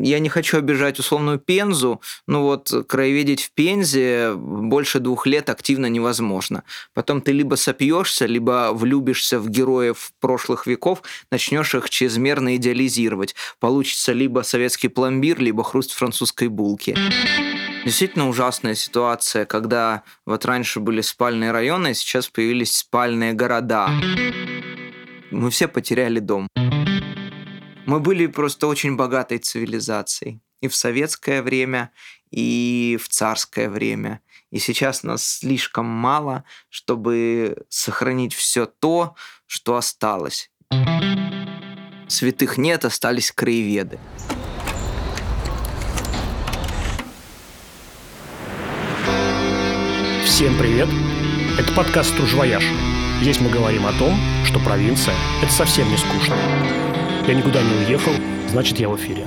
Я не хочу обижать условную Пензу, но вот краеведить в Пензе больше двух лет активно невозможно. Потом ты либо сопьешься, либо влюбишься в героев прошлых веков, начнешь их чрезмерно идеализировать. Получится либо советский пломбир, либо хруст французской булки. Действительно ужасная ситуация, когда вот раньше были спальные районы, а сейчас появились спальные города. Мы все потеряли дом. Мы были просто очень богатой цивилизацией. И в советское время, и в царское время. И сейчас нас слишком мало, чтобы сохранить все то, что осталось. Святых нет, остались краеведы. Всем привет! Это подкаст «Стружвояж». Здесь мы говорим о том, что провинция – это совсем не скучно. Я никуда не уехал, значит, я в эфире.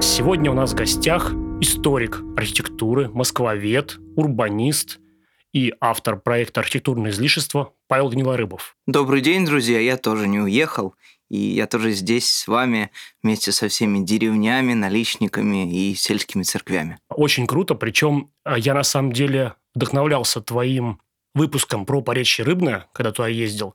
Сегодня у нас в гостях историк архитектуры, москвовед, урбанист и автор проекта «Архитектурное излишество» Павел Гнилорыбов. Добрый день, друзья! Я тоже не уехал. И я тоже здесь с вами вместе со всеми деревнями, наличниками и сельскими церквями. Очень круто. Причем а, я на самом деле вдохновлялся твоим выпуском про Поречье Рыбное, когда туда ездил.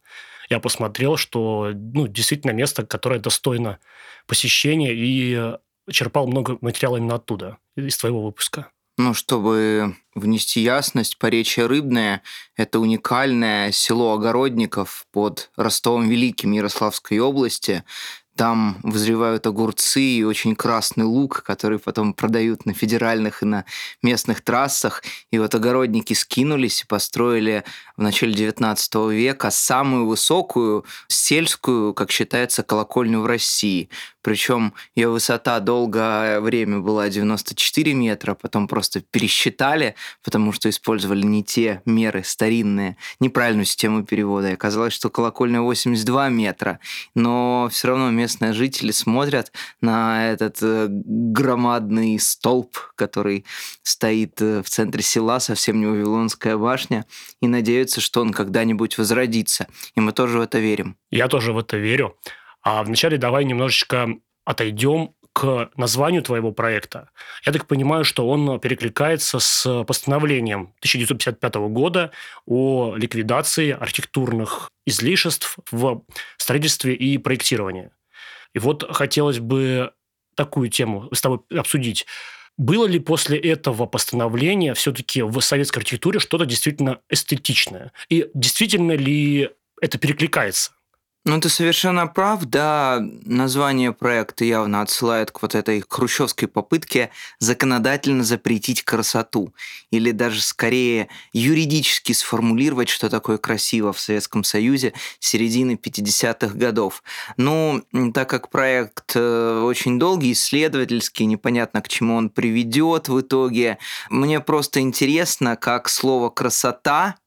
Я посмотрел, что ну, действительно место, которое достойно посещения, и черпал много материала именно оттуда, из твоего выпуска. Ну, чтобы внести ясность, Поречье Рыбное – это уникальное село огородников под Ростовом Великим Ярославской области. Там вызревают огурцы и очень красный лук, который потом продают на федеральных и на местных трассах. И вот огородники скинулись и построили в начале 19 века самую высокую сельскую, как считается, колокольню в России. Причем ее высота долгое время была 94 метра, потом просто пересчитали, потому что использовали не те меры старинные, неправильную систему перевода. И оказалось, что колокольня 82 метра. Но все равно местные жители смотрят на этот э, громадный столб, который стоит э, в центре села, совсем не Вавилонская башня, и надеются, что он когда-нибудь возродится. И мы тоже в это верим. Я тоже в это верю. А вначале давай немножечко отойдем к названию твоего проекта. Я так понимаю, что он перекликается с постановлением 1955 года о ликвидации архитектурных излишеств в строительстве и проектировании. И вот хотелось бы такую тему с тобой обсудить. Было ли после этого постановления все-таки в советской архитектуре что-то действительно эстетичное? И действительно ли это перекликается? Ну, ты совершенно прав, да, название проекта явно отсылает к вот этой хрущевской попытке законодательно запретить красоту, или даже скорее юридически сформулировать, что такое красиво в Советском Союзе середины 50-х годов. Ну, так как проект э, очень долгий, исследовательский, непонятно, к чему он приведет в итоге, мне просто интересно, как слово «красота»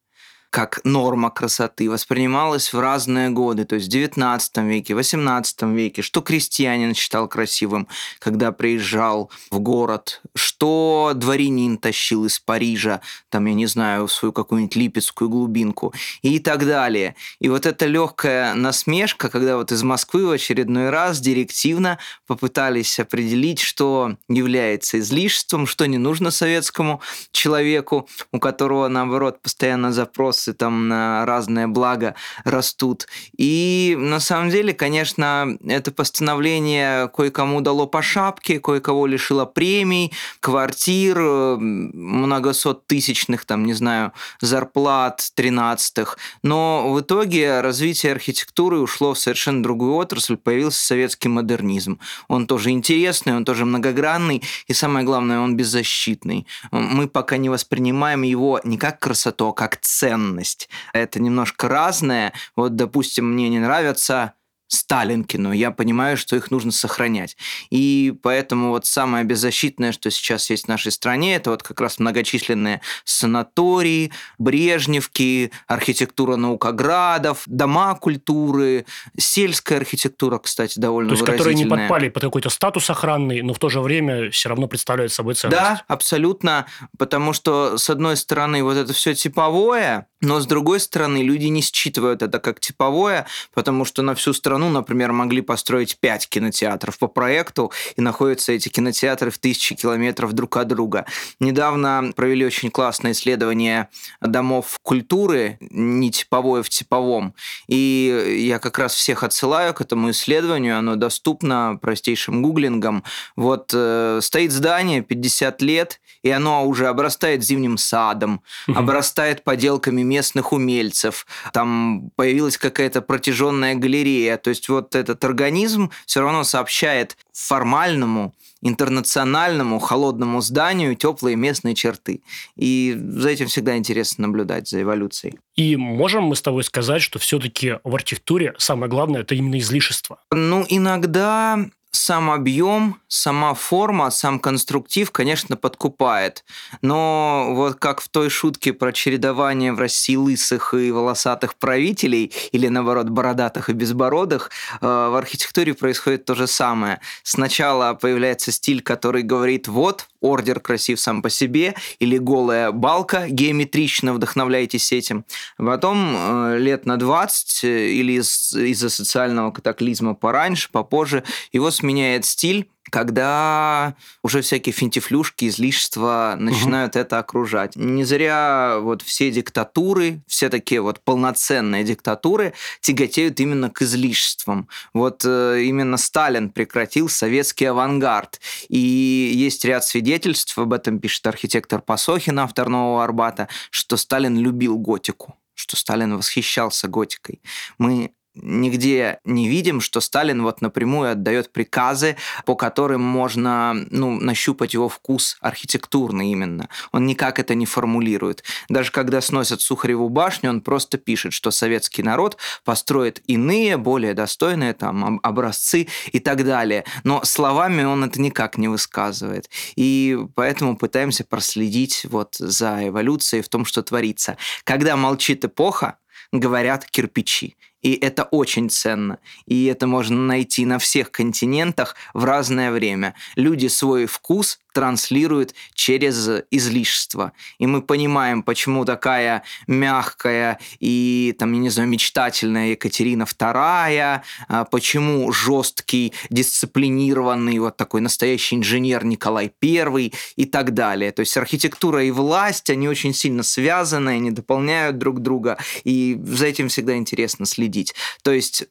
как норма красоты воспринималась в разные годы, то есть в 19 веке, 18 веке, что крестьянин считал красивым, когда приезжал в город, что дворянин тащил из Парижа, там, я не знаю, свою какую-нибудь липецкую глубинку и так далее. И вот эта легкая насмешка, когда вот из Москвы в очередной раз директивно попытались определить, что является излишеством, что не нужно советскому человеку, у которого, наоборот, постоянно запрос ресурсы там на разное благо растут. И на самом деле, конечно, это постановление кое-кому дало по шапке, кое-кого лишило премий, квартир, многосот тысячных, там, не знаю, зарплат тринадцатых. Но в итоге развитие архитектуры ушло в совершенно другую отрасль, появился советский модернизм. Он тоже интересный, он тоже многогранный, и самое главное, он беззащитный. Мы пока не воспринимаем его не как красоту, а как ценность ценность. Это немножко разное. Вот, допустим, мне не нравятся Сталинки, но я понимаю, что их нужно сохранять. И поэтому вот самое беззащитное, что сейчас есть в нашей стране, это вот как раз многочисленные санатории, Брежневки, архитектура наукоградов, дома культуры, сельская архитектура, кстати, довольно То есть, которые не подпали под какой-то статус охранный, но в то же время все равно представляют собой ценность. Да, абсолютно, потому что, с одной стороны, вот это все типовое, Но, с другой стороны, люди не считывают это как типовое, потому что на всю страну, например, могли построить пять кинотеатров по проекту, и находятся эти кинотеатры в тысячи километров друг от друга. Недавно провели очень классное исследование домов культуры, не типовое в типовом, и я как раз всех отсылаю к этому исследованию, оно доступно простейшим гуглингом. Вот э, стоит здание 50 лет, и оно уже обрастает зимним садом, обрастает поделками местных умельцев, там появилась какая-то протяженная галерея. То есть вот этот организм все равно сообщает формальному, интернациональному, холодному зданию теплые местные черты. И за этим всегда интересно наблюдать, за эволюцией. И можем мы с тобой сказать, что все-таки в архитектуре самое главное – это именно излишество? Ну, иногда сам объем, сама форма, сам конструктив, конечно, подкупает. Но вот как в той шутке про чередование в России лысых и волосатых правителей, или наоборот бородатых и безбородых, э, в архитектуре происходит то же самое. Сначала появляется стиль, который говорит, вот, ордер красив сам по себе, или голая балка, геометрично вдохновляетесь этим. Потом э, лет на 20 э, или из- из-за социального катаклизма пораньше, попозже, его сменяет стиль, когда уже всякие финтифлюшки, излишества начинают это окружать. Не зря вот все диктатуры, все такие вот полноценные диктатуры тяготеют именно к излишествам. Вот э, именно Сталин прекратил советский авангард. И есть ряд свидетельств, об этом пишет архитектор Пасохин, автор Нового Арбата, что Сталин любил готику что Сталин восхищался готикой. Мы нигде не видим, что Сталин вот напрямую отдает приказы, по которым можно ну, нащупать его вкус архитектурный именно. Он никак это не формулирует. Даже когда сносят Сухареву башню, он просто пишет, что советский народ построит иные, более достойные там образцы и так далее. Но словами он это никак не высказывает. И поэтому пытаемся проследить вот за эволюцией в том, что творится. Когда молчит эпоха, говорят кирпичи. И это очень ценно. И это можно найти на всех континентах в разное время. Люди свой вкус транслируют через излишество. И мы понимаем, почему такая мягкая и, там, я не знаю, мечтательная Екатерина II, а почему жесткий, дисциплинированный, вот такой настоящий инженер Николай I и так далее. То есть архитектура и власть, они очень сильно связаны, они дополняют друг друга, и за этим всегда интересно следить. То есть,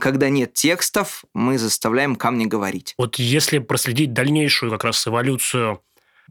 когда нет текстов, мы заставляем камни говорить. Вот если проследить дальнейшую как раз эволюцию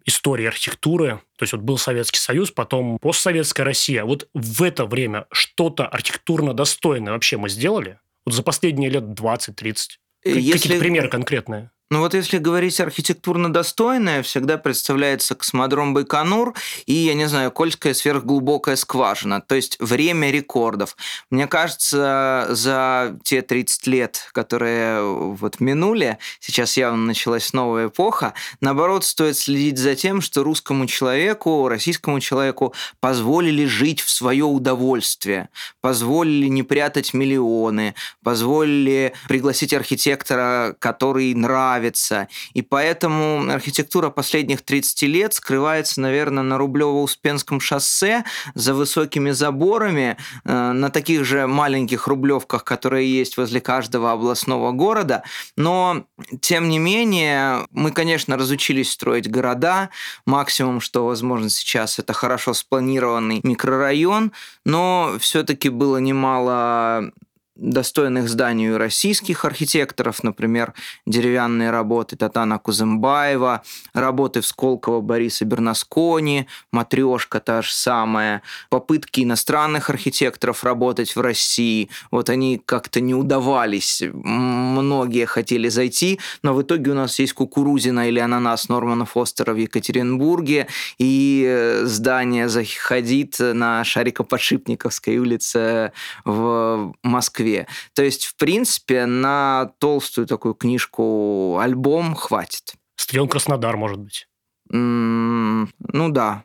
истории архитектуры, то есть вот был Советский Союз, потом постсоветская Россия. Вот в это время что-то архитектурно достойное вообще мы сделали? Вот за последние лет 20-30? Если... Какие-то примеры конкретные? Ну вот если говорить архитектурно достойное, всегда представляется космодром Байконур и, я не знаю, Кольская сверхглубокая скважина, то есть время рекордов. Мне кажется, за те 30 лет, которые вот минули, сейчас явно началась новая эпоха, наоборот, стоит следить за тем, что русскому человеку, российскому человеку позволили жить в свое удовольствие, позволили не прятать миллионы, позволили пригласить архитектора, который нравится, нравится. И поэтому архитектура последних 30 лет скрывается, наверное, на Рублево-Успенском шоссе за высокими заборами, э, на таких же маленьких рублевках, которые есть возле каждого областного города. Но, тем не менее, мы, конечно, разучились строить города. Максимум, что возможно сейчас, это хорошо спланированный микрорайон, но все-таки было немало достойных зданий у российских архитекторов, например, деревянные работы Татана Кузымбаева, работы в Сколково Бориса Бернаскони, матрешка та же самая, попытки иностранных архитекторов работать в России, вот они как-то не удавались, многие хотели зайти, но в итоге у нас есть Кукурузина или Ананас Нормана Фостера в Екатеринбурге, и э, здание заходит на Шарикоподшипниковской улице в Москве, Москве. То есть, в принципе, на толстую такую книжку альбом хватит. Стадион Краснодар, может быть. Mm, ну да.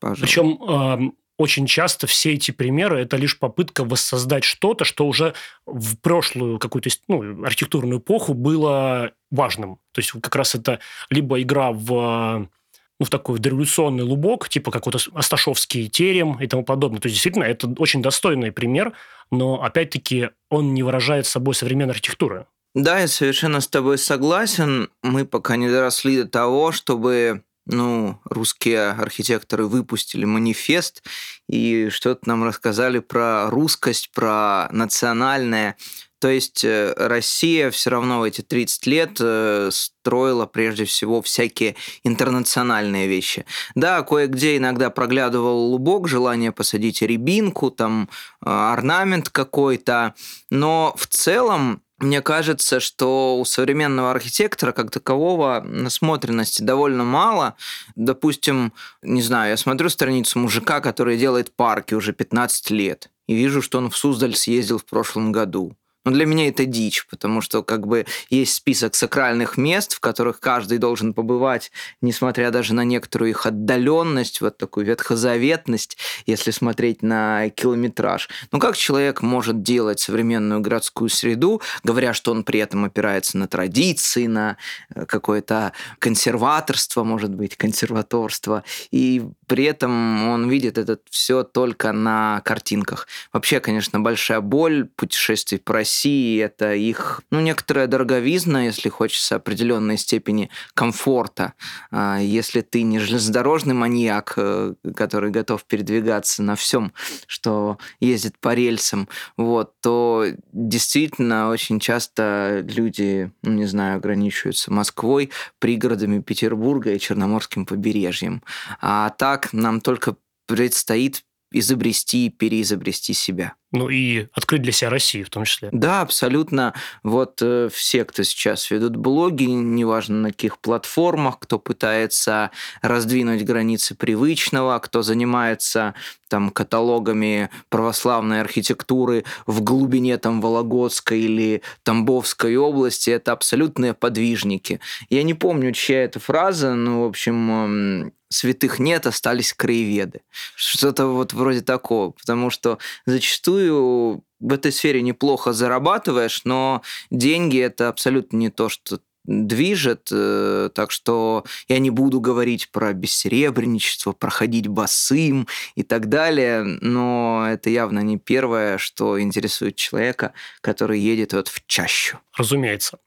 Пожалуй. Причем э, очень часто все эти примеры это лишь попытка воссоздать что-то, что уже в прошлую какую-то ну, архитектурную эпоху было важным. То есть как раз это либо игра в ну, в такой дореволюционный лубок, типа как вот Асташовский терем и тому подобное. То есть, действительно, это очень достойный пример, но, опять-таки, он не выражает собой современной архитектуры. Да, я совершенно с тобой согласен. Мы пока не доросли до того, чтобы ну, русские архитекторы выпустили манифест и что-то нам рассказали про русскость, про национальное. То есть э, Россия все равно в эти 30 лет э, строила прежде всего всякие интернациональные вещи. Да, кое-где иногда проглядывал лубок, желание посадить рябинку, там э, орнамент какой-то, но в целом мне кажется, что у современного архитектора как такового насмотренности довольно мало. Допустим, не знаю, я смотрю страницу мужика, который делает парки уже 15 лет, и вижу, что он в Суздаль съездил в прошлом году. Но для меня это дичь, потому что как бы есть список сакральных мест, в которых каждый должен побывать, несмотря даже на некоторую их отдаленность, вот такую ветхозаветность, если смотреть на километраж. Но как человек может делать современную городскую среду, говоря, что он при этом опирается на традиции, на э, какое-то консерваторство, может быть, консерваторство, и при этом он видит это все только на картинках. Вообще, конечно, большая боль путешествий по России России это их, ну, некоторая дороговизна, если хочется определенной степени комфорта. А, если ты не железнодорожный маньяк, э, который готов передвигаться на всем, что ездит по рельсам, вот, то действительно очень часто люди, ну, не знаю, ограничиваются Москвой, пригородами Петербурга и Черноморским побережьем. А так нам только предстоит изобрести и переизобрести себя. Ну и открыть для себя Россию в том числе. Да, абсолютно. Вот э, все, кто сейчас ведут блоги, неважно на каких платформах, кто пытается раздвинуть границы привычного, кто занимается там каталогами православной архитектуры в глубине там Вологодской или Тамбовской области, это абсолютные подвижники. Я не помню, чья это фраза, но, в общем, святых нет, остались краеведы. Что-то вот вроде такого. Потому что зачастую в этой сфере неплохо зарабатываешь, но деньги это абсолютно не то, что движет, э, так что я не буду говорить про бессеребренничество, проходить босым и так далее, но это явно не первое, что интересует человека, который едет вот в чащу. Разумеется.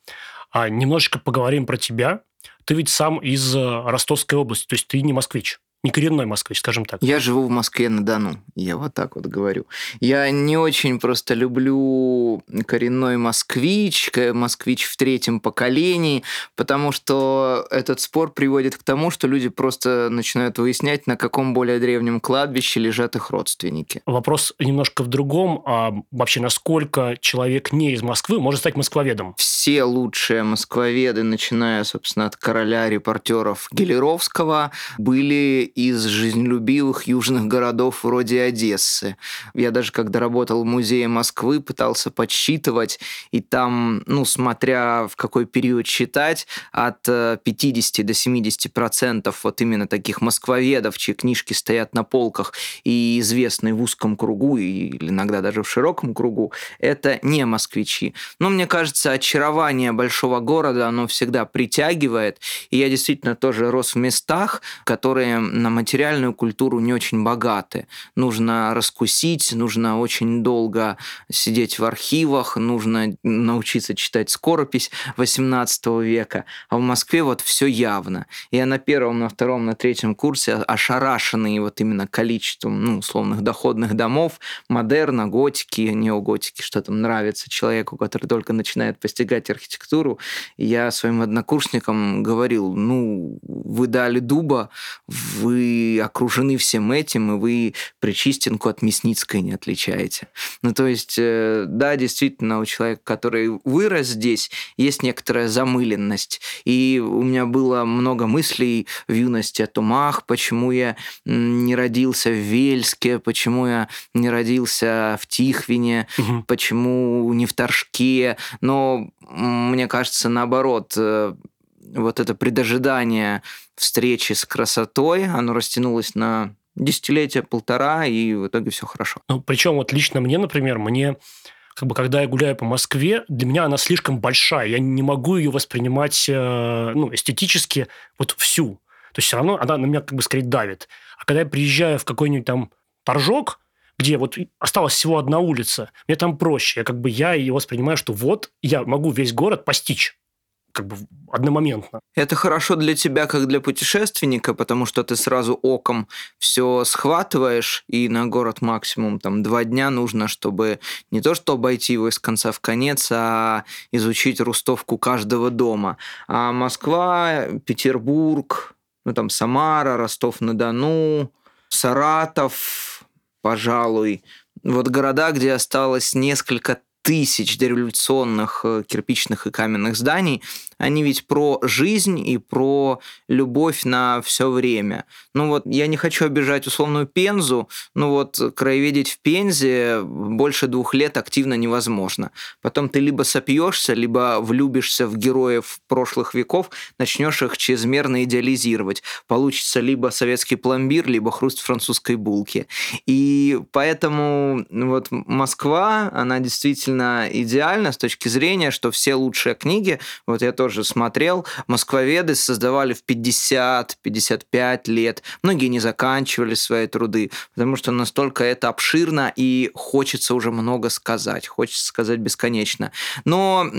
А немножечко поговорим про тебя. Ты ведь сам из э, Ростовской области, то есть ты не москвич не коренной москвич, скажем так. Я живу в Москве-на-Дону, я вот так вот говорю. Я не очень просто люблю коренной москвич, москвич в третьем поколении, потому что этот спор приводит к тому, что люди просто начинают выяснять, на каком более древнем кладбище лежат их родственники. Вопрос немножко в другом. А вообще, насколько человек не из Москвы может стать москвоведом? Все лучшие москвоведы, начиная, собственно, от короля репортеров Гелеровского, были из жизнелюбивых южных городов вроде Одессы. Я даже когда работал в музее Москвы, пытался подсчитывать, и там, ну, смотря в какой период считать, от 50 э, до 70 процентов вот именно таких москвоведов, чьи книжки стоят на полках и известны в узком кругу, или иногда даже в широком кругу, это не москвичи. Но мне кажется, очарование большого города, оно всегда притягивает, и я действительно тоже рос в местах, которые на материальную культуру не очень богаты. Нужно раскусить, нужно очень долго сидеть в архивах, нужно научиться читать скоропись 18 века. А в Москве вот все явно. Я на первом, на втором, на третьем курсе ошарашенный вот именно количеством ну, условных доходных домов, модерна, готики, неоготики, что там нравится человеку, который только начинает постигать архитектуру. я своим однокурсникам говорил, ну, вы дали дуба, вы вы окружены всем этим, и вы Причистенку от Мясницкой не отличаете. Ну, то есть, э, да, действительно, у человека, который вырос здесь, есть некоторая замыленность. И у меня было много мыслей в юности о том, ах, почему я не родился в Вельске, почему я не родился в Тихвине, угу. почему не в Торжке. Но мне кажется, наоборот, э, вот это предожидание встречи с красотой, оно растянулось на десятилетия, полтора, и в итоге все хорошо. Ну, причем вот лично мне, например, мне как бы, когда я гуляю по Москве, для меня она слишком большая. Я не могу ее воспринимать э, ну, эстетически вот всю. То есть все равно она на меня как бы скорее давит. А когда я приезжаю в какой-нибудь там торжок, где вот осталась всего одна улица, мне там проще. Я как бы я и воспринимаю, что вот я могу весь город постичь как бы одномоментно. Это хорошо для тебя, как для путешественника, потому что ты сразу оком все схватываешь, и на город максимум там два дня нужно, чтобы не то что обойти его из конца в конец, а изучить рустовку каждого дома. А Москва, Петербург, ну там Самара, Ростов-на-Дону, Саратов, пожалуй, вот города, где осталось несколько тысяч дореволюционных э, кирпичных и каменных зданий, они ведь про жизнь и про любовь на все время. Ну вот, я не хочу обижать условную Пензу, но вот краеведить в Пензе больше двух лет активно невозможно. Потом ты либо сопьешься, либо влюбишься в героев прошлых веков, начнешь их чрезмерно идеализировать. Получится либо советский пломбир, либо хруст французской булки. И поэтому вот Москва, она действительно идеальна с точки зрения, что все лучшие книги, вот я тоже смотрел, москвоведы создавали в 50-55 лет. Многие не заканчивали свои труды, потому что настолько это обширно и хочется уже много сказать, хочется сказать бесконечно. Но,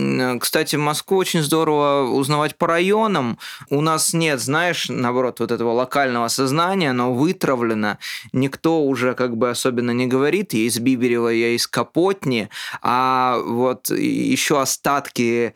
кстати, Москву очень здорово узнавать по районам. У нас нет, знаешь, наоборот, вот этого локального сознания, оно вытравлено. Никто уже как бы особенно не говорит, я из Биберева, я из Капотни, а вот еще остатки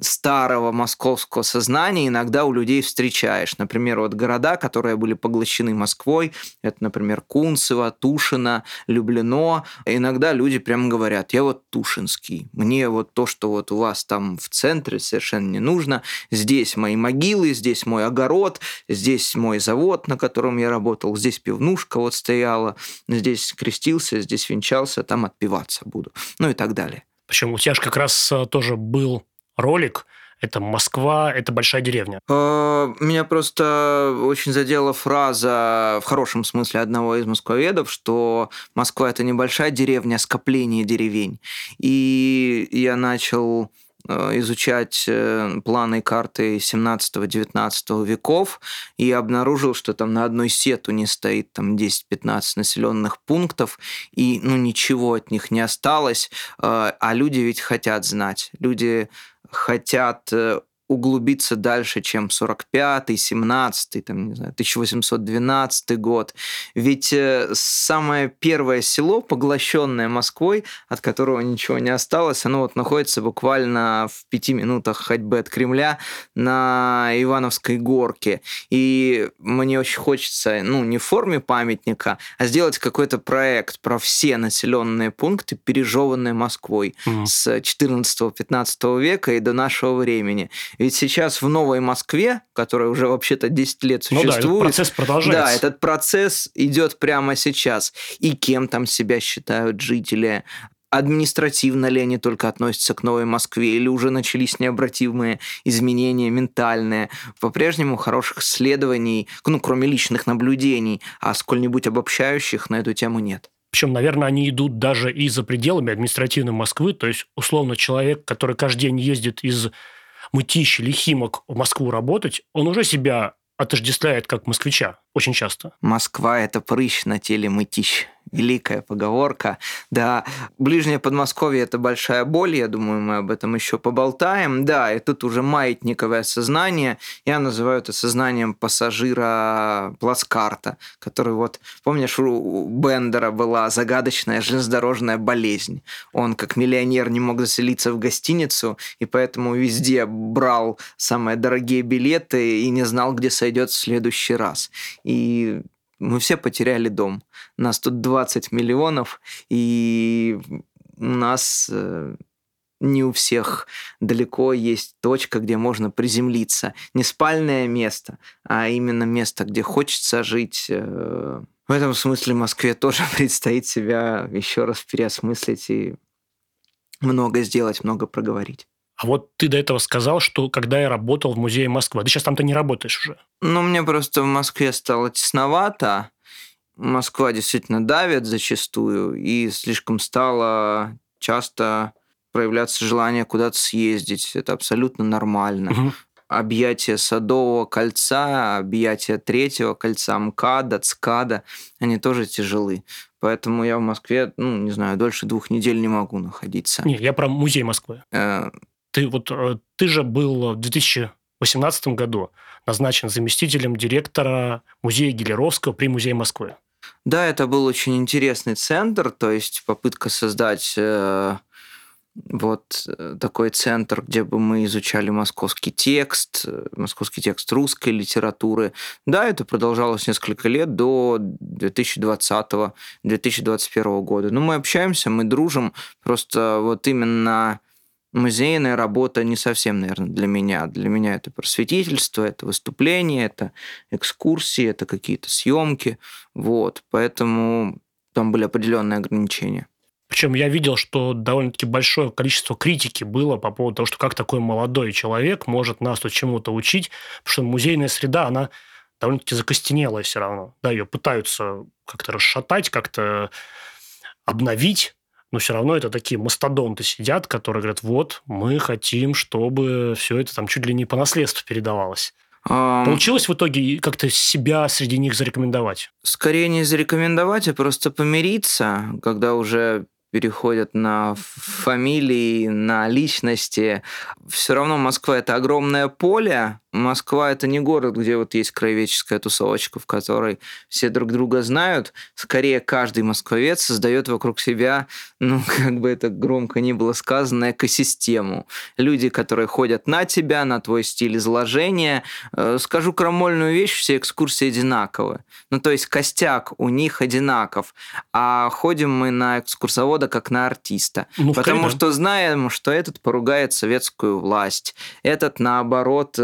старого московского сознания иногда у людей встречаешь. Например, вот города, которые были поглощены Москвой, это, например, Кунцево, Тушино, Люблено. Иногда люди прямо говорят, я вот Тушинский, мне вот то, что вот у вас там в центре совершенно не нужно. Здесь мои могилы, здесь мой огород, здесь мой завод, на котором я работал, здесь пивнушка вот стояла, здесь крестился, здесь венчался, там отпиваться буду. Ну и так далее. Причем у тебя же как раз э, тоже был ролик. Это Москва, это большая деревня. А, меня просто очень задела фраза в хорошем смысле одного из москвоведов, что Москва это небольшая деревня, а скопление деревень. И я начал Э, изучать э, планы и карты 17-19 веков и обнаружил, что там на одной сету не стоит там 10-15 населенных пунктов, и ну, ничего от них не осталось, э, а люди ведь хотят знать. Люди хотят углубиться дальше, чем 45-й, 17-й, там, не знаю, 1812 год. Ведь э, самое первое село, поглощенное Москвой, от которого ничего не осталось, оно вот находится буквально в пяти минутах ходьбы от Кремля на Ивановской горке. И мне очень хочется, ну, не в форме памятника, а сделать какой-то проект про все населенные пункты, пережеванные Москвой mm. с 14-15 века и до нашего времени. Ведь сейчас в Новой Москве, которая уже вообще-то 10 лет существует... Ну да, этот процесс продолжается. Да, этот процесс идет прямо сейчас. И кем там себя считают жители? административно ли они только относятся к Новой Москве, или уже начались необратимые изменения ментальные. По-прежнему хороших исследований, ну, кроме личных наблюдений, а сколь-нибудь обобщающих на эту тему нет. Причем, наверное, они идут даже и за пределами административной Москвы. То есть, условно, человек, который каждый день ездит из Мытищ или Химок в Москву работать, он уже себя отождествляет как москвича очень часто. Москва – это прыщ на теле Мытищ великая поговорка. Да, ближнее Подмосковье – это большая боль, я думаю, мы об этом еще поболтаем. Да, и тут уже маятниковое сознание. Я называю это сознанием пассажира плацкарта, который вот, помнишь, у Бендера была загадочная железнодорожная болезнь. Он, как миллионер, не мог заселиться в гостиницу, и поэтому везде брал самые дорогие билеты и не знал, где сойдет в следующий раз. И мы все потеряли дом. Нас тут 20 миллионов, и у нас э, не у всех далеко есть точка, где можно приземлиться. Не спальное место, а именно место, где хочется жить. Э. В этом смысле Москве тоже предстоит себя еще раз переосмыслить и много сделать, много проговорить. А вот ты до этого сказал, что когда я работал в музее Москвы, ты сейчас там-то не работаешь уже. Ну, мне просто в Москве стало тесновато. Москва действительно давит зачастую, и слишком стало часто проявляться желание куда-то съездить. Это абсолютно нормально. Угу. объятия Садового кольца, объятия Третьего кольца, МКАДа, ЦКАДа, они тоже тяжелы. Поэтому я в Москве, ну, не знаю, дольше двух недель не могу находиться. Не, я про музей Москвы. Э... Ты вот, э, ты же был в 2018 году назначен заместителем директора музея Гелеровского при Музее Москвы. Да, это был очень интересный центр, то есть попытка создать э, вот э, такой центр, где бы мы изучали московский текст, э, московский текст русской литературы. Да, это продолжалось несколько лет до 2020-2021 года. Но мы общаемся, мы дружим, просто вот именно музейная работа не совсем, наверное, для меня. Для меня это просветительство, это выступление, это экскурсии, это какие-то съемки. Вот, поэтому там были определенные ограничения. Причем я видел, что довольно-таки большое количество критики было по поводу того, что как такой молодой человек может нас тут чему-то учить, потому что музейная среда, она довольно-таки закостенелая все равно. Да, ее пытаются как-то расшатать, как-то обновить, но все равно это такие мастодонты сидят, которые говорят, вот, мы хотим, чтобы все это там чуть ли не по наследству передавалось. Получилось в итоге как-то себя среди них зарекомендовать? Скорее не зарекомендовать, а просто помириться, когда уже переходят на фамилии, на личности. Все равно Москва – это огромное поле, Москва это не город, где вот есть краеведческая тусовочка, в которой все друг друга знают. Скорее, каждый москвовец создает вокруг себя, ну, как бы это громко не было сказано, экосистему. Люди, которые ходят на тебя, на твой стиль изложения. Э, скажу крамольную вещь, все экскурсии одинаковы. Ну, то есть костяк у них одинаков. А ходим мы на экскурсовода как на артиста. Ну, потому что знаем, что этот поругает советскую власть, этот, наоборот,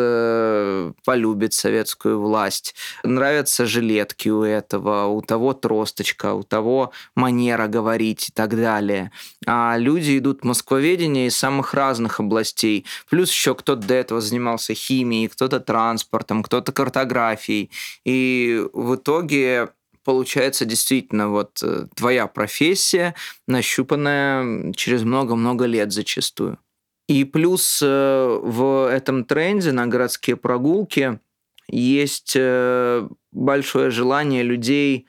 полюбит советскую власть. Нравятся жилетки у этого, у того тросточка, у того манера говорить и так далее. А люди идут в москвоведение из самых разных областей. Плюс еще кто-то до этого занимался химией, кто-то транспортом, кто-то картографией. И в итоге получается действительно вот э, твоя профессия, нащупанная через много-много лет зачастую. И плюс э, в этом тренде на городские прогулки есть э, большое желание людей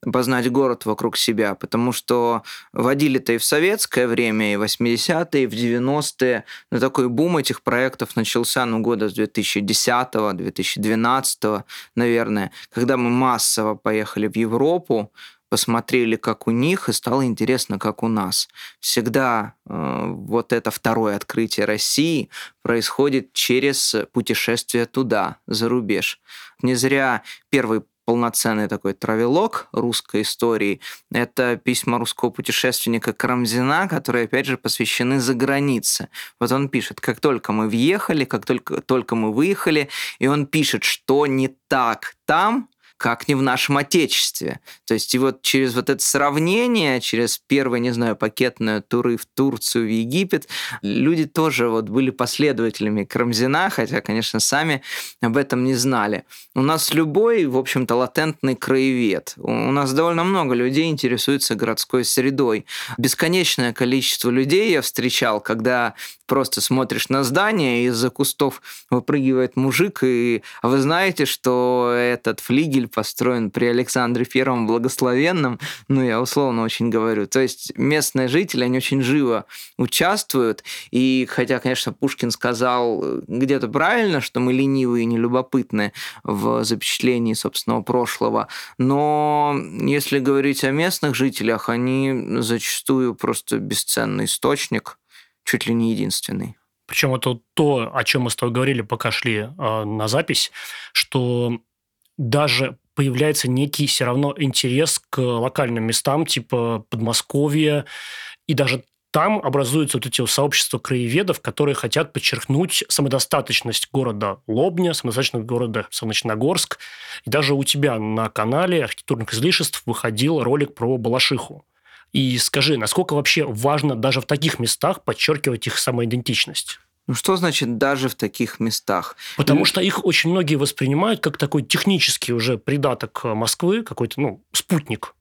познать город вокруг себя, потому что водили-то и в советское время, и в 80-е, и в 90-е. Но такой бум этих проектов начался, ну, года с 2010-2012, наверное, когда мы массово поехали в Европу, посмотрели, как у них, и стало интересно, как у нас. Всегда э, вот это второе открытие России происходит через путешествие туда, за рубеж. Не зря первый полноценный такой травелог русской истории. Это письма русского путешественника Карамзина, которые, опять же, посвящены за границе. Вот он пишет, как только мы въехали, как только, только мы выехали, и он пишет, что не так там, как не в нашем Отечестве. То есть и вот через вот это сравнение, через первые, не знаю, пакетные туры в Турцию, в Египет, люди тоже вот были последователями Крамзина, хотя, конечно, сами об этом не знали. У нас любой, в общем-то, латентный краевед. У нас довольно много людей интересуется городской средой. Бесконечное количество людей я встречал, когда просто смотришь на здание, из-за кустов выпрыгивает мужик, и вы знаете, что этот флигель построен при Александре Первом Благословенном, ну, я условно очень говорю. То есть местные жители, они очень живо участвуют, и хотя, конечно, Пушкин сказал э, где-то правильно, что мы ленивые и нелюбопытны в запечатлении собственного прошлого, но если говорить о местных жителях, они зачастую просто бесценный источник, чуть ли не единственный. Причем это то, о чем мы с тобой говорили, пока шли э, на запись, что даже появляется некий все равно интерес к локальным местам, типа Подмосковья, и даже там образуются вот эти сообщества краеведов, которые хотят подчеркнуть самодостаточность города Лобня, самодостаточность города Солнечногорск. И даже у тебя на канале архитектурных излишеств выходил ролик про Балашиху. И скажи, насколько вообще важно даже в таких местах подчеркивать их самоидентичность? Ну что значит даже в таких местах? Потому что их очень многие воспринимают как такой технический уже придаток Москвы, какой-то ну, спутник,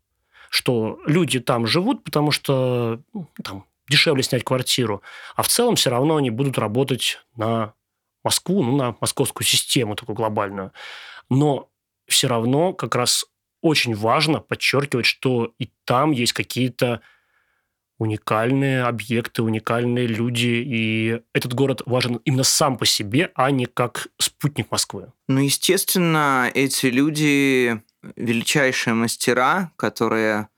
что люди там живут, потому что ну, там дешевле снять квартиру, а в целом все равно они будут работать на Москву, ну, на московскую систему такую глобальную. Но все равно как раз очень важно подчеркивать, что и там есть какие-то уникальные объекты, уникальные люди, и этот город важен именно сам по себе, а не как спутник Москвы. Ну, естественно, эти люди величайшие мастера, которые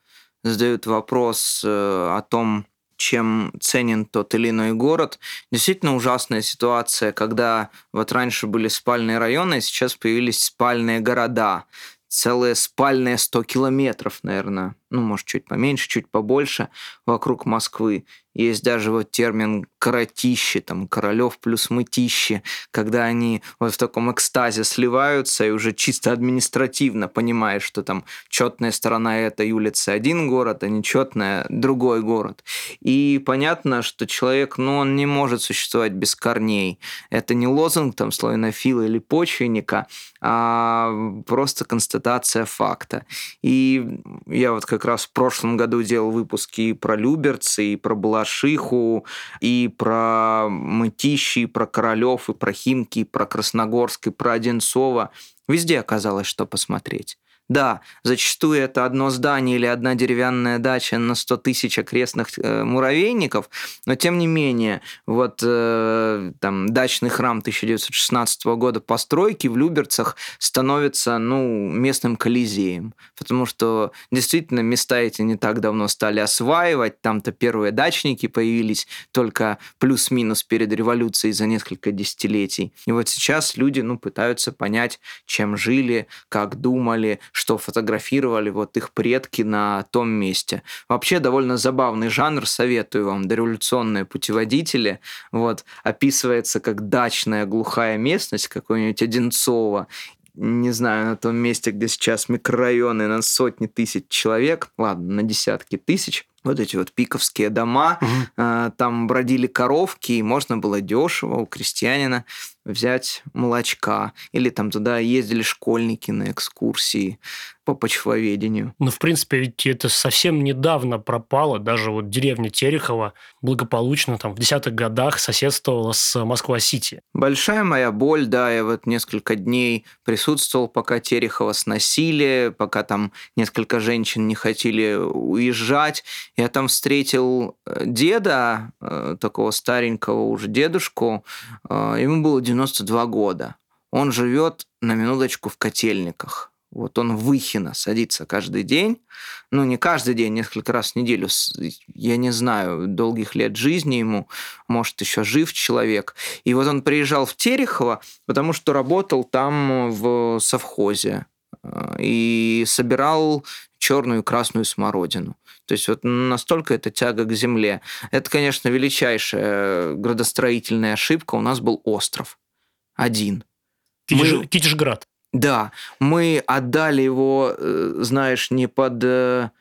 задают вопрос э, о том, чем ценен тот или иной город. Действительно ужасная ситуация, когда вот раньше были спальные районы, а сейчас появились спальные города целые спальные 100 километров, наверное, ну, может, чуть поменьше, чуть побольше, вокруг Москвы. Есть даже вот термин «коротище», там, «королев плюс мытище», когда они вот в таком экстазе сливаются и уже чисто административно понимаешь, что там четная сторона этой улицы один город, а нечетная другой город. И понятно, что человек, ну, он не может существовать без корней. Это не лозунг там славянофила или почвенника, а просто констатация факта. И я вот как раз в прошлом году делал выпуски про Люберцы, и про Балашиху, и про Мытищи, и про Королев, и про Химки, и про Красногорск, и про Одинцово. Везде оказалось, что посмотреть. Да, зачастую это одно здание или одна деревянная дача на 100 тысяч окрестных э, муравейников, но тем не менее, вот э, там дачный храм 1916 года постройки в Люберцах становится, ну, местным колизеем, потому что действительно места эти не так давно стали осваивать, там-то первые дачники появились только плюс-минус перед революцией за несколько десятилетий. И вот сейчас люди, ну, пытаются понять, чем жили, как думали, что фотографировали вот их предки на том месте. Вообще довольно забавный жанр, советую вам, дореволюционные путеводители. Вот, описывается как дачная глухая местность, какой-нибудь Одинцово, не знаю, на том месте, где сейчас микрорайоны на сотни тысяч человек, ладно, на десятки тысяч, вот эти вот пиковские дома, угу. там бродили коровки, и можно было дешево у крестьянина взять молочка. Или там туда ездили школьники на экскурсии по почвоведению. Ну, в принципе, ведь это совсем недавно пропало. Даже вот деревня Терехова благополучно там в десятых годах соседствовала с Москва-Сити. Большая моя боль, да, я вот несколько дней присутствовал, пока Терехова сносили, пока там несколько женщин не хотели уезжать. Я там встретил э, деда, э, такого старенького уже дедушку, э, ему было 92 года. Он живет на минуточку в котельниках. Вот он в Выхино садится каждый день. Ну, не каждый день, несколько раз в неделю. Я не знаю, долгих лет жизни ему. Может, еще жив человек. И вот он приезжал в Терехово, потому что работал там в совхозе э, и собирал черную и красную смородину. То есть вот настолько это тяга к земле. Это, конечно, величайшая градостроительная ошибка. У нас был остров. Один. Китеж... Мы... Китежград. Да, мы отдали его, э, знаешь, не под э,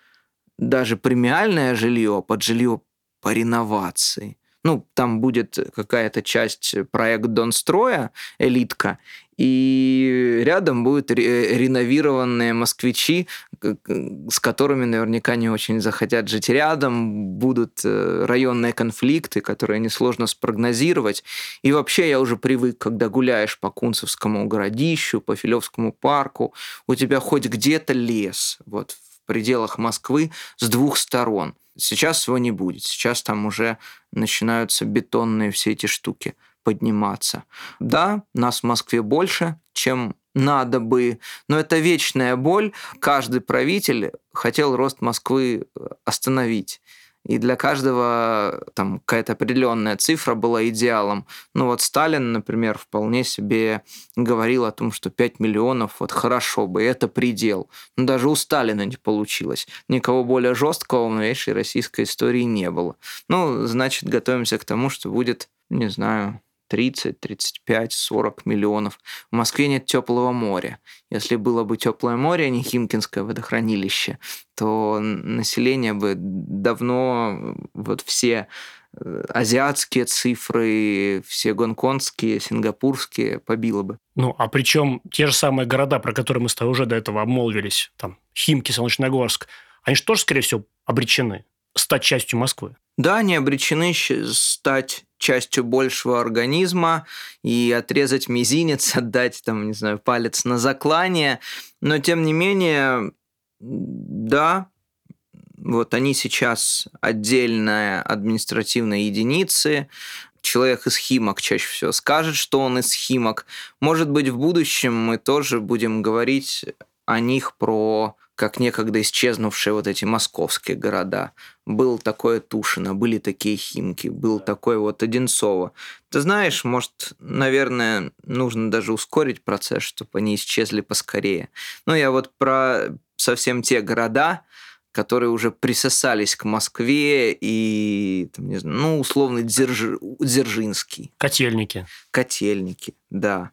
даже премиальное жилье, а под жилье по реновации. Ну, там будет какая-то часть проект Донстроя, элитка, и рядом будут реновированные москвичи, с которыми наверняка не очень захотят жить рядом, будут э, районные конфликты, которые несложно спрогнозировать. И вообще я уже привык, когда гуляешь по Кунцевскому городищу, по Филевскому парку, у тебя хоть где-то лес, вот в пределах Москвы с двух сторон. Сейчас его не будет. Сейчас там уже начинаются бетонные все эти штуки подниматься. Да, нас в Москве больше, чем надо бы, но это вечная боль. Каждый правитель хотел рост Москвы э, остановить. И для каждого там какая-то определенная цифра была идеалом. Ну вот Сталин, например, вполне себе говорил о том, что 5 миллионов вот хорошо бы, это предел. Но даже у Сталина не получилось. Никого более жесткого в новейшей российской истории не было. Ну, значит, готовимся к тому, что будет, не знаю, 30, 35, 40 миллионов. В Москве нет теплого моря. Если было бы теплое море, а не Химкинское водохранилище, то население бы давно вот все э, азиатские цифры, все гонконгские, сингапурские побило бы. Ну, а причем те же самые города, про которые мы с тобой уже до этого обмолвились, там Химки, Солнечногорск, они же тоже, скорее всего, обречены стать частью Москвы. Да, они обречены стать частью большего организма и отрезать мизинец, отдать, там, не знаю, палец на заклание. Но, тем не менее, да, вот они сейчас отдельная административная единицы. Человек из Химок чаще всего скажет, что он из Химок. Может быть, в будущем мы тоже будем говорить о них про как некогда исчезнувшие вот эти московские города. Был такое Тушино, были такие Химки, был такой вот Одинцово. Ты знаешь, может, наверное, нужно даже ускорить процесс, чтобы они исчезли поскорее. Ну, я вот про совсем те города, которые уже присосались к Москве и, там, не знаю, ну, условно, Дзерж... Дзержинский. Котельники. Котельники, да.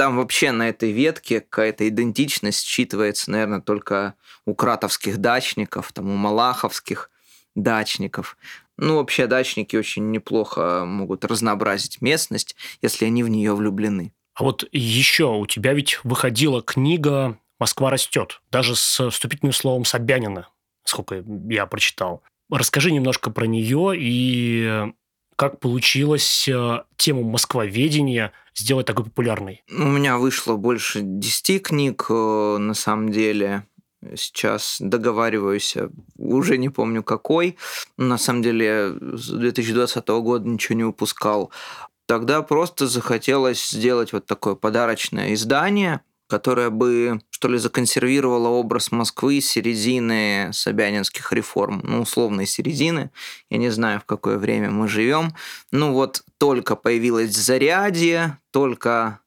Там вообще на этой ветке какая-то идентичность считывается, наверное, только у кратовских дачников, там, у малаховских дачников. Ну, вообще дачники очень неплохо могут разнообразить местность, если они в нее влюблены. А вот еще у тебя ведь выходила книга «Москва растет», даже с вступительным словом Собянина, сколько я прочитал. Расскажи немножко про нее и как получилось э, тему москвоведения сделать такой популярной? У меня вышло больше 10 книг, э, на самом деле. Сейчас договариваюсь, э, уже не помню какой. На самом деле с 2020 года ничего не выпускал. Тогда просто захотелось сделать вот такое подарочное издание – которая бы, что ли, законсервировала образ Москвы середины собянинских реформ, ну, условной середины. Я не знаю, в какое время мы живем. Ну, вот только появилось зарядье, только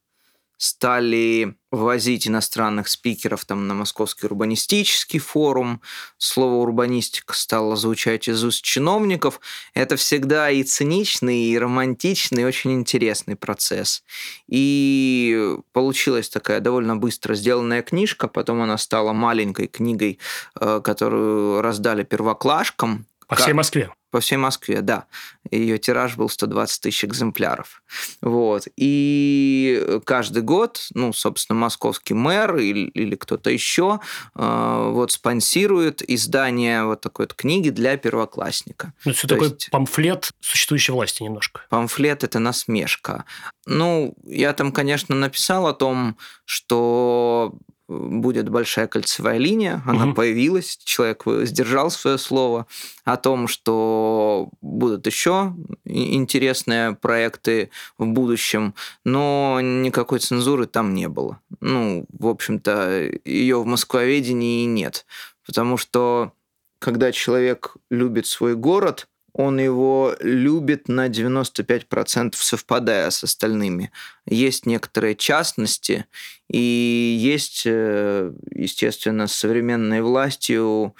стали возить иностранных спикеров там на Московский урбанистический форум. Слово урбанистика стало звучать из уст чиновников. Это всегда и циничный, и романтичный, и очень интересный процесс. И получилась такая довольно быстро сделанная книжка, потом она стала маленькой книгой, э, которую раздали первоклашкам. По всей Москве. По всей Москве, да. Ее тираж был 120 тысяч экземпляров. Вот. И каждый год, ну, собственно, московский мэр или, или кто-то еще э, вот спонсирует издание вот такой вот книги для первоклассника. Ну, это такой есть... памфлет существующей власти немножко. Памфлет – это насмешка. Ну, я там, конечно, написал о том, что будет большая кольцевая линия, она угу. появилась, человек сдержал свое слово о том, что будут еще интересные проекты в будущем, но никакой цензуры там не было. Ну, в общем-то, ее в москвоведении нет, потому что когда человек любит свой город, он его любит на 95% совпадая с остальными. Есть некоторые частности, и есть, э, естественно, с современной властью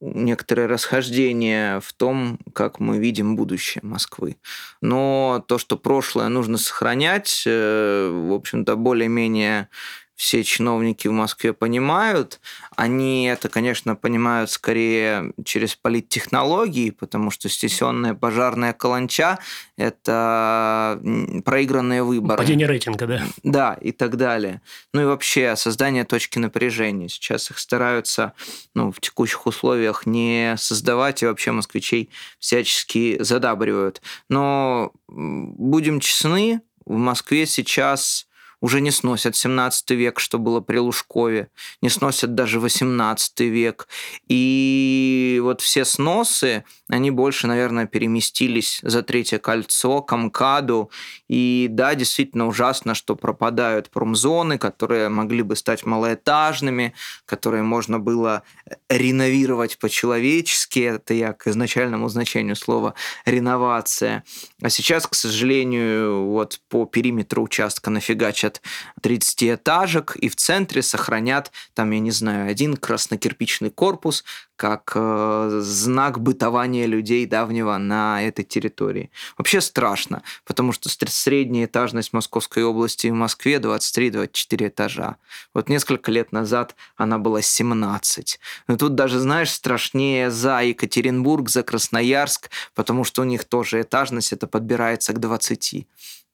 некоторые расхождения в том, как мы видим будущее Москвы. Но то, что прошлое нужно сохранять, э, в общем-то, более-менее все чиновники в Москве понимают. Они это, конечно, понимают скорее через политтехнологии, потому что стесненная пожарная каланча – это проигранные выборы. Падение рейтинга, да. Да, и так далее. Ну и вообще создание точки напряжения. Сейчас их стараются ну, в текущих условиях не создавать, и вообще москвичей всячески задабривают. Но будем честны, в Москве сейчас уже не сносят 17 век, что было при Лужкове, не сносят даже 18 век. И вот все сносы, они больше, наверное, переместились за Третье кольцо, к Амкаду. И да, действительно ужасно, что пропадают промзоны, которые могли бы стать малоэтажными, которые можно было реновировать по-человечески. Это я к изначальному значению слова реновация. А сейчас, к сожалению, вот по периметру участка нафигачат 30 этажек, и в центре сохранят, там, я не знаю, один краснокирпичный корпус, как э, знак бытования людей давнего на этой территории. Вообще страшно, потому что средняя этажность Московской области в Москве 23-24 этажа. Вот несколько лет назад она была 17. Но тут даже, знаешь, страшнее за Екатеринбург, за Красноярск, потому что у них тоже этажность это подбирается к 20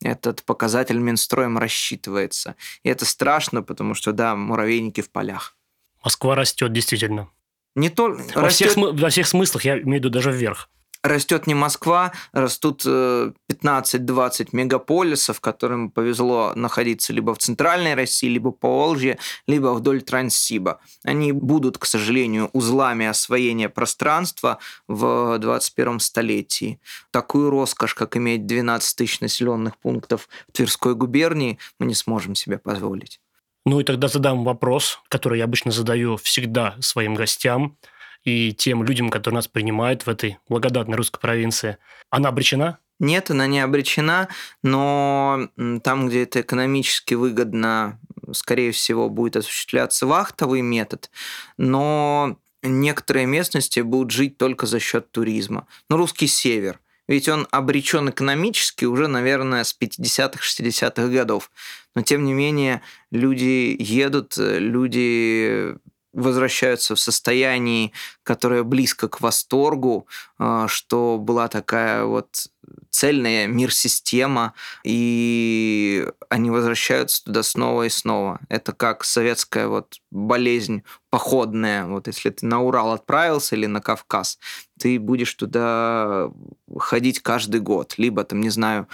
этот показатель Минстроем рассчитывается. И это страшно, потому что, да, муравейники в полях. Москва растет, действительно. Не только... Во, растет... всех, во всех смыслах, я имею в виду даже вверх. Растет не Москва, растут 15-20 э, мегаполисов, которым повезло находиться либо в центральной России, либо по Волжье, либо вдоль Транссиба. Они будут, к сожалению, узлами освоения пространства в 21 столетии. Такую роскошь, как иметь 12 тысяч населенных пунктов в Тверской губернии, мы не сможем себе позволить. Ну и тогда задам вопрос, который я обычно задаю всегда своим гостям и тем людям, которые нас принимают в этой благодатной русской провинции. Она обречена? Нет, она не обречена, но там, где это экономически выгодно, скорее всего, будет осуществляться вахтовый метод, но некоторые местности будут жить только за счет туризма. Ну, русский север. Ведь он обречен экономически уже, наверное, с 50-х, 60-х годов. Но, тем не менее, люди едут, люди возвращаются в состоянии, которое близко к восторгу, а, что была такая вот цельная мир-система, и они возвращаются туда снова и снова. Это как советская вот болезнь походная. Вот если ты на Урал отправился или на Кавказ, ты будешь туда ходить каждый год. Либо там, не знаю,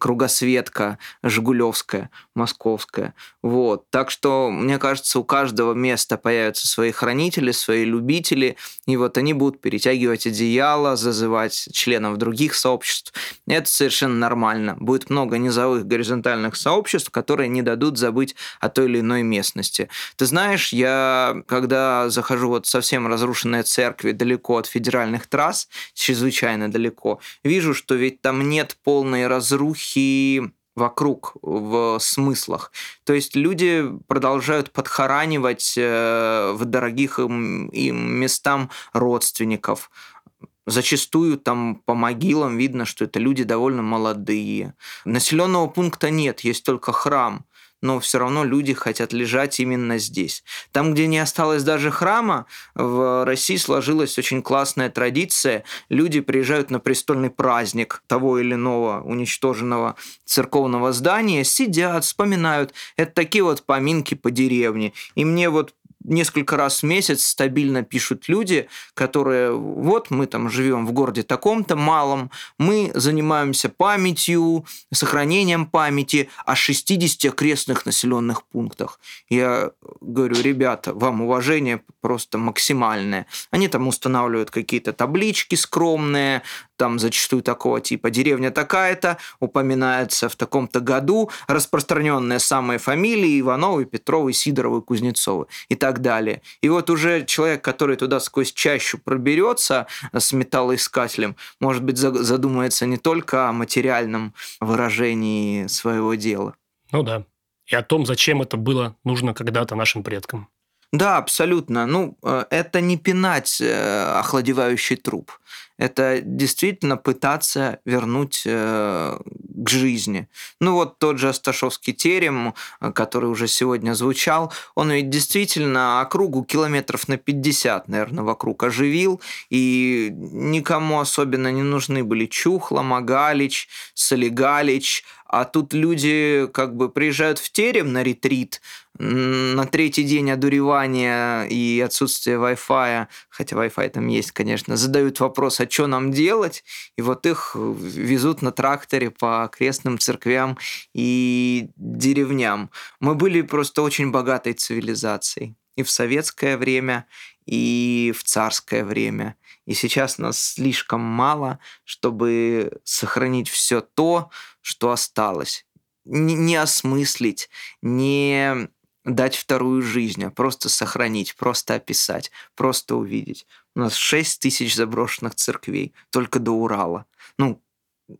кругосветка Жигулевская, Московская. Вот. Так что, мне кажется, у каждого места появятся свои хранители, свои любители, и вот они будут перетягивать одеяло, зазывать членов других сообществ. Это совершенно нормально. Будет много низовых горизонтальных сообществ, которые не дадут забыть о той или иной местности. Ты знаешь, я, когда захожу вот совсем разрушенные церкви далеко от федеральных трасс, чрезвычайно далеко, вижу, что ведь там нет полной разрухи вокруг в смыслах. То есть люди продолжают подхоранивать э, в дорогих им, им местам родственников. Зачастую там по могилам видно, что это люди довольно молодые. Населенного пункта нет, есть только храм но все равно люди хотят лежать именно здесь. Там, где не осталось даже храма, в России сложилась очень классная традиция. Люди приезжают на престольный праздник того или иного уничтоженного церковного здания, сидят, вспоминают. Это такие вот поминки по деревне. И мне вот несколько раз в месяц стабильно пишут люди, которые вот мы там живем в городе таком-то малом, мы занимаемся памятью, сохранением памяти о 60 окрестных населенных пунктах. Я говорю, ребята, вам уважение просто максимальное. Они там устанавливают какие-то таблички скромные, там зачастую такого типа деревня такая-то, упоминается в таком-то году, распространенные самые фамилии Ивановы, Петровы, Сидоровы, Кузнецовы и так далее. И вот уже человек, который туда сквозь чащу проберется с металлоискателем, может быть, задумается не только о материальном выражении своего дела. Ну да. И о том, зачем это было нужно когда-то нашим предкам. Да, абсолютно. Ну, э, это не пинать э, охладевающий труп это действительно пытаться вернуть э, к жизни. Ну вот тот же Асташовский терем, э, который уже сегодня звучал, он ведь действительно округу километров на 50, наверное, вокруг оживил, и никому особенно не нужны были Чухла, Магалич, Солигалич, а тут люди как бы приезжают в терем на ретрит, на третий день одуревания и отсутствия Wi-Fi, хотя Wi-Fi там есть, конечно, задают вопрос, а что нам делать? И вот их везут на тракторе по окрестным церквям и деревням. Мы были просто очень богатой цивилизацией и в советское время, и в царское время. И сейчас нас слишком мало, чтобы сохранить все то, что осталось. Не осмыслить, не дать вторую жизнь, а просто сохранить, просто описать, просто увидеть. У нас 6 тысяч заброшенных церквей только до Урала. Ну,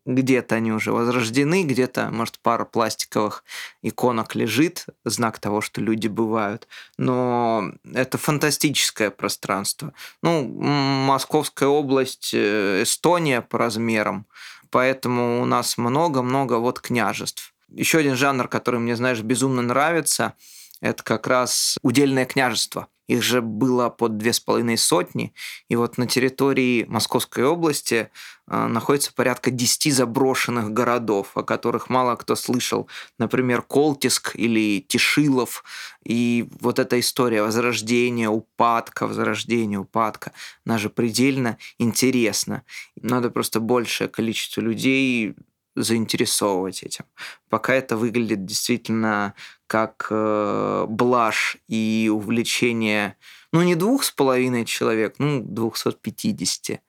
где-то они уже возрождены, где-то, может, пара пластиковых иконок лежит, знак того, что люди бывают. Но это фантастическое пространство. Ну, Московская область, э, Эстония по размерам, поэтому у нас много-много вот княжеств. Еще один жанр, который мне, знаешь, безумно нравится, это как раз удельное княжество их же было под две с половиной сотни, и вот на территории Московской области э, находится порядка 10 заброшенных городов, о которых мало кто слышал. Например, Колтиск или Тишилов. И вот эта история возрождения, упадка, возрождения, упадка, она же предельно интересна. Надо просто большее количество людей заинтересовывать этим. Пока это выглядит действительно как э, блажь и увлечение, ну, не двух с половиной человек, ну, 250.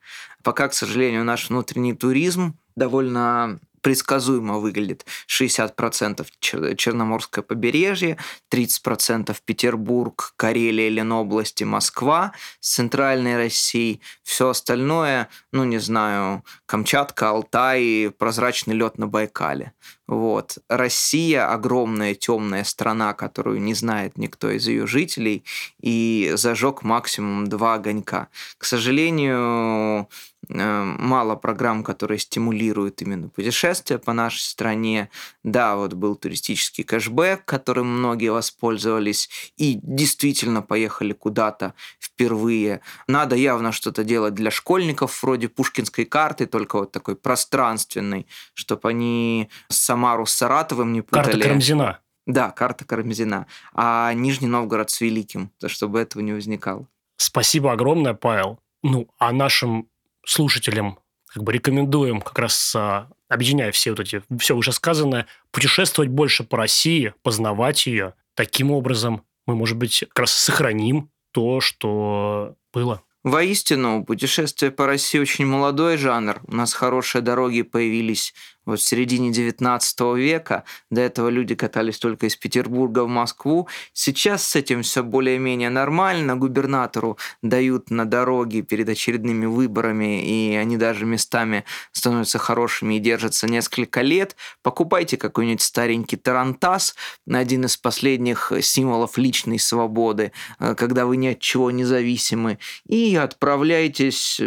Пока, к сожалению, наш внутренний туризм довольно предсказуемо выглядит. 60% Черноморское побережье, 30% Петербург, Карелия, Ленобласти, Москва центральной России. Все остальное, ну не знаю, Камчатка, Алтай, прозрачный лед на Байкале. Вот. Россия огромная темная страна, которую не знает никто из ее жителей, и зажег максимум два огонька. К сожалению, мало программ, которые стимулируют именно путешествия по нашей стране. Да, вот был туристический кэшбэк, которым многие воспользовались и действительно поехали куда-то впервые. Надо явно что-то делать для школьников вроде пушкинской карты, только вот такой пространственной, чтобы они сам Самару с Саратовым не путали. Карта Карамзина. Да, карта Карамзина. А Нижний Новгород с Великим, чтобы этого не возникало. Спасибо огромное, Павел. Ну, а нашим слушателям как бы рекомендуем как раз а, объединяя все вот эти, все вышесказанное, путешествовать больше по России, познавать ее. Таким образом мы, может быть, как раз сохраним то, что было. Воистину, путешествие по России очень молодой жанр. У нас хорошие дороги появились вот в середине 19 века. До этого люди катались только из Петербурга в Москву. Сейчас с этим все более-менее нормально. Губернатору дают на дороге перед очередными выборами, и они даже местами становятся хорошими и держатся несколько лет. Покупайте какой-нибудь старенький Тарантас, один из последних символов личной свободы, э, когда вы ни от чего не зависимы, и отправляйтесь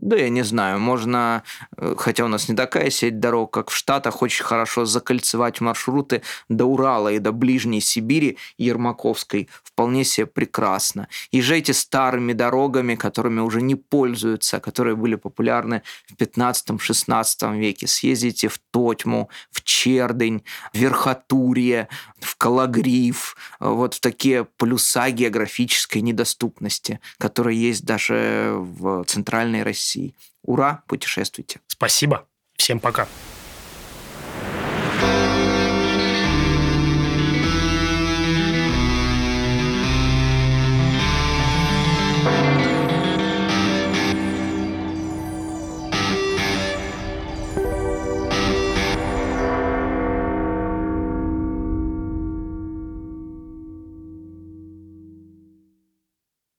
да, я не знаю, можно, э, хотя у нас не такая сеть дорог, как в Штатах, очень хорошо закольцевать маршруты до Урала и до ближней Сибири Ермаковской вполне себе прекрасно. Езжайте старыми дорогами, которыми уже не пользуются, которые были популярны в 15-16 веке. Съездите в Тотьму, в Чердень, в Верхотурье, в Калагриф, вот в такие полюса географической недоступности, которые есть даже в центральной России. России. Ура, путешествуйте. Спасибо. Всем пока.